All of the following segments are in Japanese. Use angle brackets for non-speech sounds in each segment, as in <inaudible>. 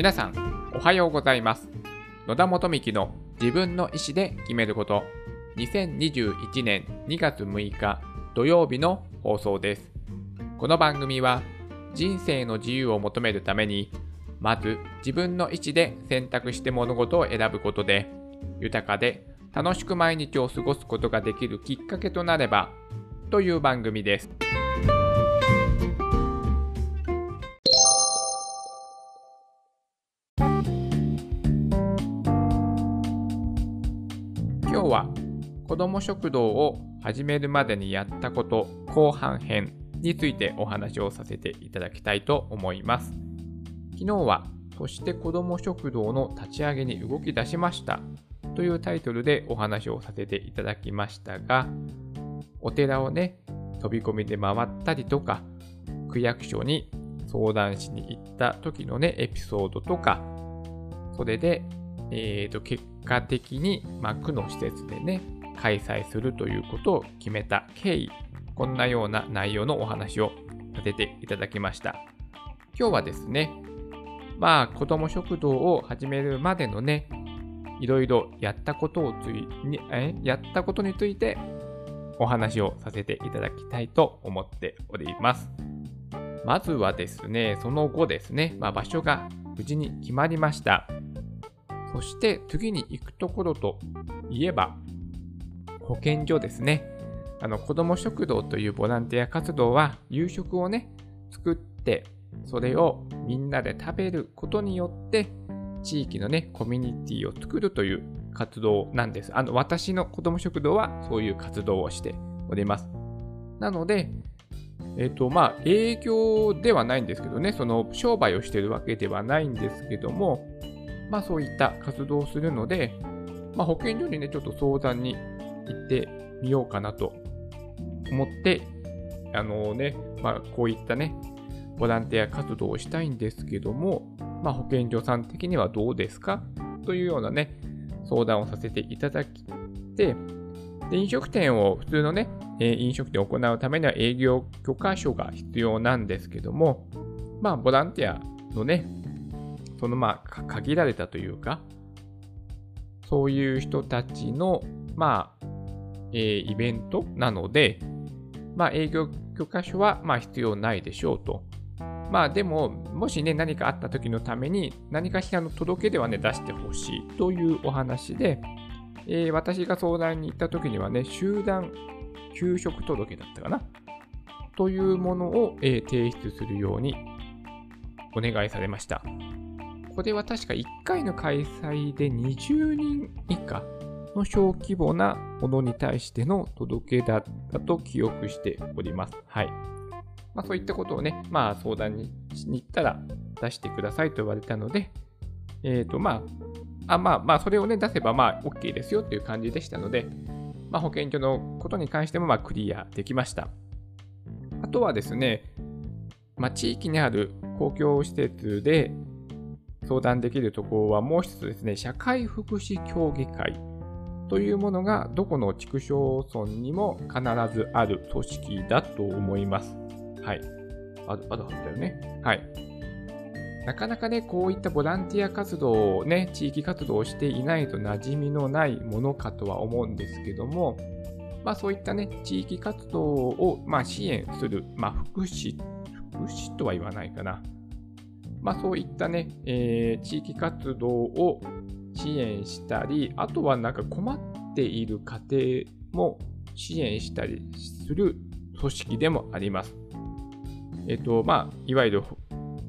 皆さん、おはようございます。野田元幹の自分の意思で決めること、2021年2月6日土曜日の放送です。この番組は、人生の自由を求めるために、まず自分の意思で選択して物事を選ぶことで、豊かで楽しく毎日を過ごすことができるきっかけとなれば、という番組です。ども食堂を始めるまでにやったこと後半編についてお話をさせていただきたいと思います。昨日はそして子ども食堂の立ち上げに動き出しましたというタイトルでお話をさせていただきましたがお寺をね飛び込みで回ったりとか区役所に相談しに行った時のねエピソードとかそれで、えー、と結果的に、まあ、区の施設でね開催するということを決めた経緯こんなような内容のお話をさせていただきました今日はですねまあ子ども食堂を始めるまでのねいろいろやったことをついにえやったことについてお話をさせていただきたいと思っております。まずはですね、その後ですね、まあ、場所が無事に決まりました。そして次に行くところといえば、保健所ですね。あの子ども食堂というボランティア活動は夕食をね、作って、それをみんなで食べることによって、地域のね、コミュニティを作るという活動なんです。あの、私の子ども食堂はそういう活動をしております。なので、えっ、と、まあ、営業ではないんですけどね、その商売をしてるわけではないんですけども、まあ、そういった活動をするので、まあ、保健所にね、ちょっと相談に行ってみようかなと思って、あのね、まあ、こういったね、ボランティア活動をしたいんですけども、まあ、保健所さん的にはどうですか？というようなね、相談をさせていただきて、で飲食店を普通のね、え飲食店を行うためには営業許可書が必要なんですけども、まあ、ボランティアのね、そのまあ、限られたというか、そういう人たちの、まあ、えーイベントなので、まあ、営業許可書はま必要ないでしょうと。まあでも、もしね、何かあった時のために、何かしらの届けではね、出してほしいというお話で、えー私が相談に行った時にはね、集団給食届だったかな？というものを、えー提出するようにお願いされました。これは確か1回の開催で20人以下の小規模なものに対しての届けだったと記憶しております。はい。まあ、そういったことをね、まあ、相談にしに行ったら出してくださいと言われたので、えっ、と、まあ、あまあ、まあ、それをね、出せば、まあ、OK ですよっていう感じでしたので、まあ、保健所のことに関しても、まあ、クリアできました。あとはですね、まあ、地域にある公共施設で相談できるところはもう一つですね、社会福祉協議会というものがどこの地区町村にも必ずある組織だと思います。はい。ある、あるはずだよね。はい。なかなかね、こういったボランティア活動をね、地域活動をしていないと馴染みのないものかとは思うんですけども、まあそういったね、地域活動を、まあ、支援する、まあ福祉、福祉とは言わないかな。まあそういったね、えー地域活動を支援したり、あとはなんか困っている家庭も支援したりする組織でもあります。えっ、と、まあ、いわゆる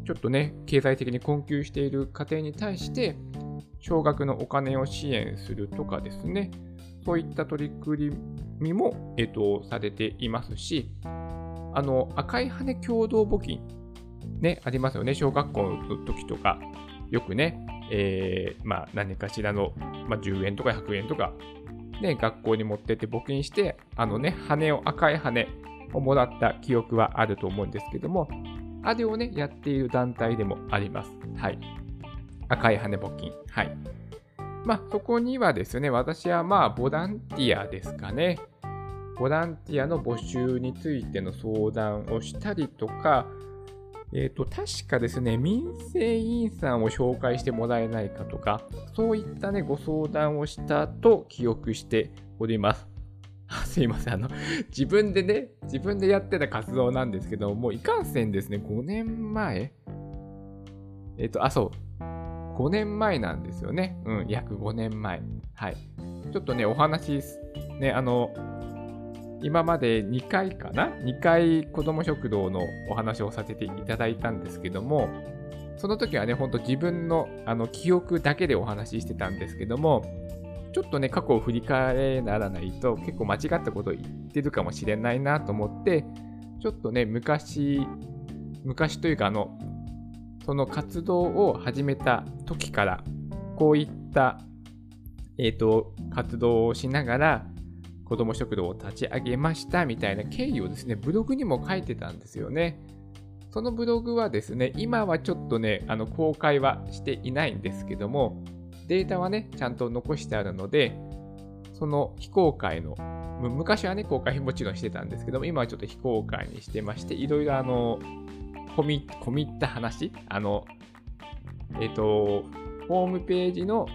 ちょっとね、経済的に困窮している家庭に対して、少額のお金を支援するとかですね、そういった取り組みも、えっと、されていますし、あの、赤い羽共同募金、ね、ありますよね、小学校の時とか、よくね、えーまあ、何かしらの、まあ、10円とか100円とか、ね、学校に持ってって募金して、あのね、羽を、赤い羽をもらった記憶はあると思うんですけども、あれをね、やっている団体でもあります。はい。赤い羽募金。はい。まあ、そこにはですね、私はまあ、ボランティアですかね。ボランティアの募集についての相談をしたりとか、えっ、ー、と、確かですね、民生委員さんを紹介してもらえないかとか、そういったね、ご相談をしたと記憶しております。すいません。あの、自分でね、自分でやってた活動なんですけど、もういかんせんですね、5年前えっ、ー、と、あ、そう。5年前なんですよね。うん、約5年前。はい。ちょっとね、お話、ね、あの、今まで2回かな ?2 回子ども食堂のお話をさせていただいたんですけども、その時はね、ほんと自分のあの記憶だけでお話ししてたんですけども、ちょっとね、過去を振り返れならないと結構間違ったことを言ってるかもしれないなと思って、ちょっとね、昔、昔というかあの、その活動を始めた時から、こういった、えっ、ー、と、活動をしながら、子ども食堂を立ち上げましたみたいな経緯をですね、ブログにも書いてたんですよね。そのブログはですね、今はちょっとね、あの公開はしていないんですけども、データはね、ちゃんと残してあるので、その非公開の、昔はね、公開もちろんしてたんですけども、今はちょっと非公開にしてまして、いろいろあの、込み、込みった話、あの、えっ、と、ホームページの、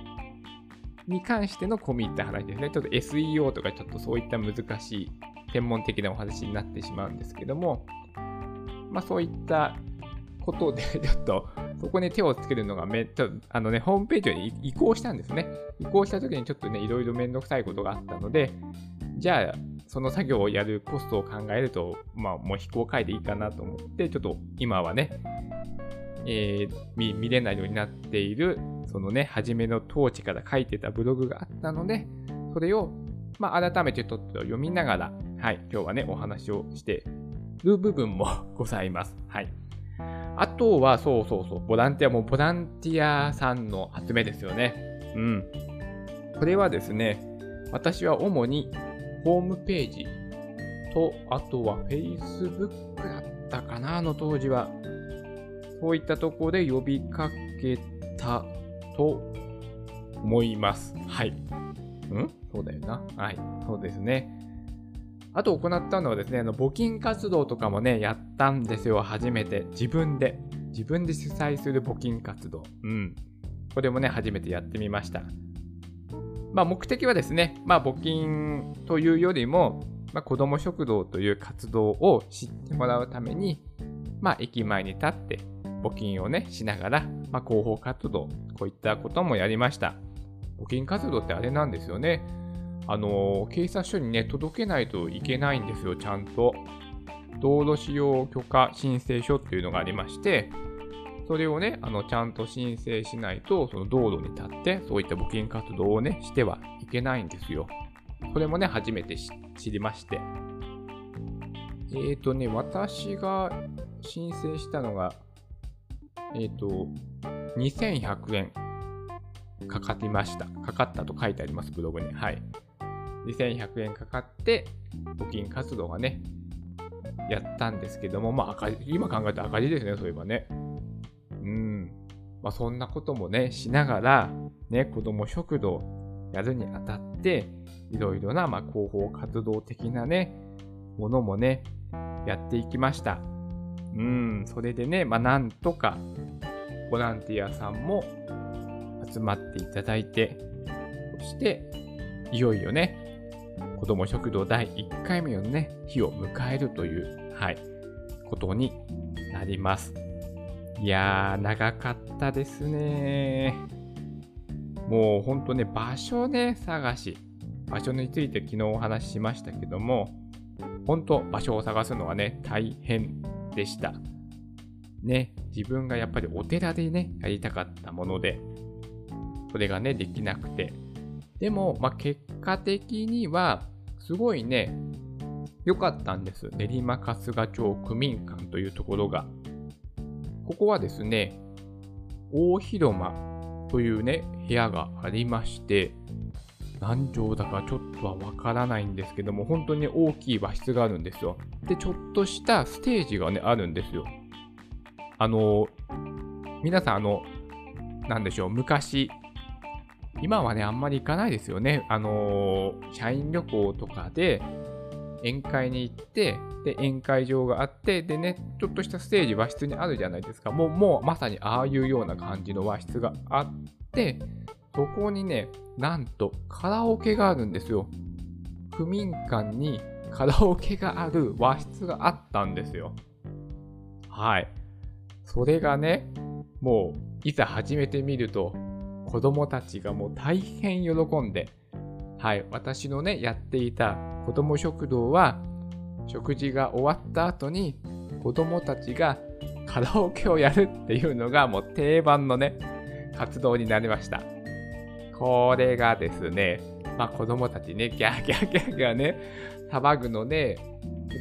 に関しての込み入った話ですね。ちょっと SEO とかちょっとそういった難しい専門的なお話になってしまうんですけども、まあそういったことで <laughs> ちょっとそこに手をつけるのがめっちゃ、あのね、ホームページに移行したんですね。移行した時にちょっとね、いろいろめんどくさいことがあったので、じゃあ、その作業をやるコストを考えると、まあ、もう非公開でいいかなと思って、ちょっと今はね、えー、見れないようになっている、そのね、初めの当時から書いてたブログがあったので、それを、まあ、改めてちょっと読みながら、はい、今日はね、お話をしてる部分も <laughs> ございます。はい。あとは、そうそうそう、ボランティアもボランティアさんの集めですよね。うん。これはですね、私は主にホームページと、あとは Facebook だったかな、あの当時は。そういったところで呼びかけたと思います。はい。うん？そうだよな。はい。そうですね。あと行ったのはですね、あの募金活動とかもね、やったんですよ、初めて。自分で。自分で主催する募金活動。うん。これもね、初めてやってみました。まあ、目的はですね、まあ、募金というよりも、まあ、子ども食堂という活動を知ってもらうために、まあ、駅前に立って募金をね、しながら、まあ、広報活動、こういったこともやりました。募金活動ってあれなんですよね。あの、警察署にね、届けないといけないんですよ、ちゃんと。道路使用許可申請書っていうのがありまして、それをね、あの、ちゃんと申請しないと、その道路に立って、そういった募金活動をね、してはいけないんですよ。それもね、初めて知りまして。えっ、ー、とね、私が申請したのが、えっ、ー、と、2100円かかっていました。かかったと書いてあります、ブログに。はい。2100円かかって、募金活動がね、やったんですけども、まあ赤字、今考えたら赤字ですね、そういえばね。うん。まあそんなこともね、しながら、ね、子供食堂やるにあたって、いろいろな、まあ広報活動的なね、ものもね、やっていきました。うん、それでね、まあなんとか、ボランティアさんも集まっていただいて、そして、いよいよね、子ども食堂第1回目のね、日を迎えるという、はい、ことになります。いやー、長かったですね。もうほんとね、場所ね、探し。場所について昨日お話ししましたけども、本当場所を探すのはね、大変でした。ね、自分がやっぱりお寺でね、やりたかったもので、それがね、できなくて、でも、まあ、結果的には、すごいね、良かったんです。練馬春日町区民館というところが。ここはですね、大広間というね、部屋がありまして、何畳だかちょっとはわからないんですけども、本当に大きい和室があるんですよ。で、ちょっとしたステージがね、あるんですよ。あの、皆さん、あの、なんでしょう、昔、今はね、あんまり行かないですよね。あの、社員旅行とかで、宴会に行って、で、宴会場があって、でね、ちょっとしたステージ和室にあるじゃないですか。もう、もうまさにああいうような感じの和室があって、そこにね、なんとカラオケがあるんですよ。区民館にカラオケがある和室があったんですよ。はい。それがね、もういざ始めてみると、子供たちがもう大変喜んで、はい、私のね、やっていた子供食堂は、食事が終わった後に子供たちがカラオケをやるっていうのがもう定番のね、活動になりました。これがですね、まあ子供たちね、ギャーギャーギャーギャーね、騒ぐので、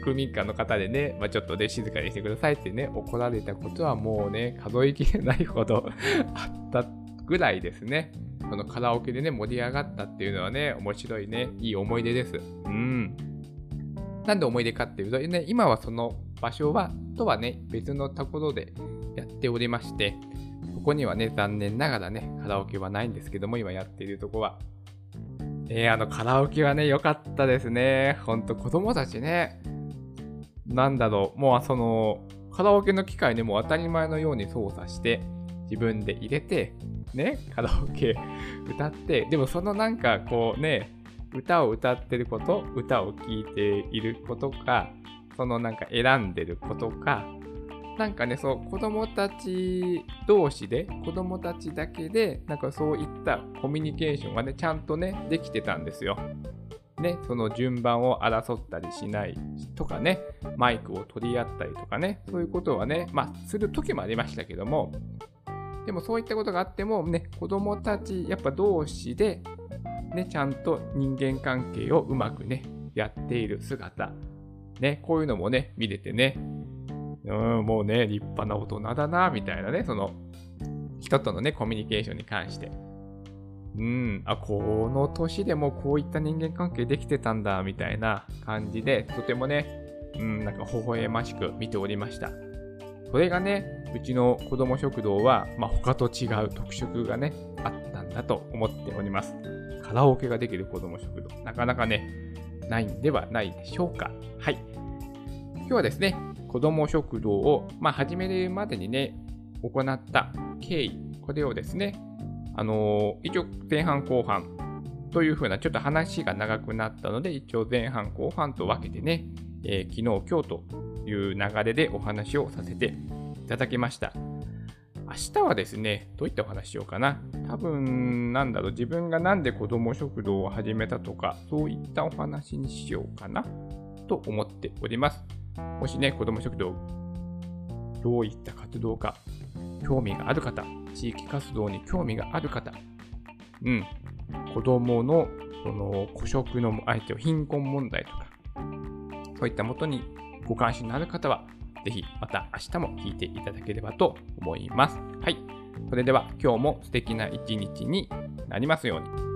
区民館の方でね、まあ、ちょっとね、静かにしてくださいってね、怒られたことはもうね、数えきれないほど <laughs> あったぐらいですね。このカラオケでね、盛り上がったっていうのはね、面白いね、いい思い出です。うん。なんで思い出かっていうと、ね、今はその場所は、とはね、別のところでやっておりまして、ここにはね、残念ながらね、カラオケはないんですけども、今やっているとこは。えー、あの、カラオケはね、良かったですね。ほんと、子供たちね、なんだろう、もうその、カラオケの機械でもう当たり前のように操作して、自分で入れて、ね、カラオケ歌って、でもそのなんかこうね、歌を歌ってること、歌を聴いていることか、そのなんか選んでることか、なんかね、そう、子供たち同士で、子供たちだけで、なんかそういったコミュニケーションがね、ちゃんとね、できてたんですよ。ね、その順番を争ったりしないとかね、マイクを取り合ったりとかね、そういうことはね、まあ、する時もありましたけども、でもそういったことがあってもね、子供たち、やっぱ同士で、ね、ちゃんと人間関係をうまくね、やっている姿、ね、こういうのもね、見れてね、うん、もうね、立派な大人だな、みたいなね、その、人とのね、コミュニケーションに関して。うん、あ、この年でもこういった人間関係できてたんだ、みたいな感じで、とてもね、うん、なんか微笑ましく見ておりました。それがね、うちの子供食堂は、まあ、他と違う特色がね、あったんだと思っております。カラオケができる子供食堂、なかなかね、ないんではないでしょうか。はい。今日はですね、子供食堂を、まあ、始めるまでにね、行った経緯、これをですね、あのー、一応前半後半というふうな、ちょっと話が長くなったので、一応前半後半と分けてね、えー、昨日、今日という流れでお話をさせていただきました。明日はですね、どういったお話しようかな。多分、なんだろう、自分がなんで子供食堂を始めたとか、そういったお話にしようかな、と思っております。もしね、子供食堂、どういった活動か、興味がある方、地域活動に興味がある方、うん、子供のその孤食の相手を貧困問題とか、そういったもとにご関心のある方は、ぜひまた明日も聞いていただければと思います。はい。それでは今日も素敵な一日になりますように。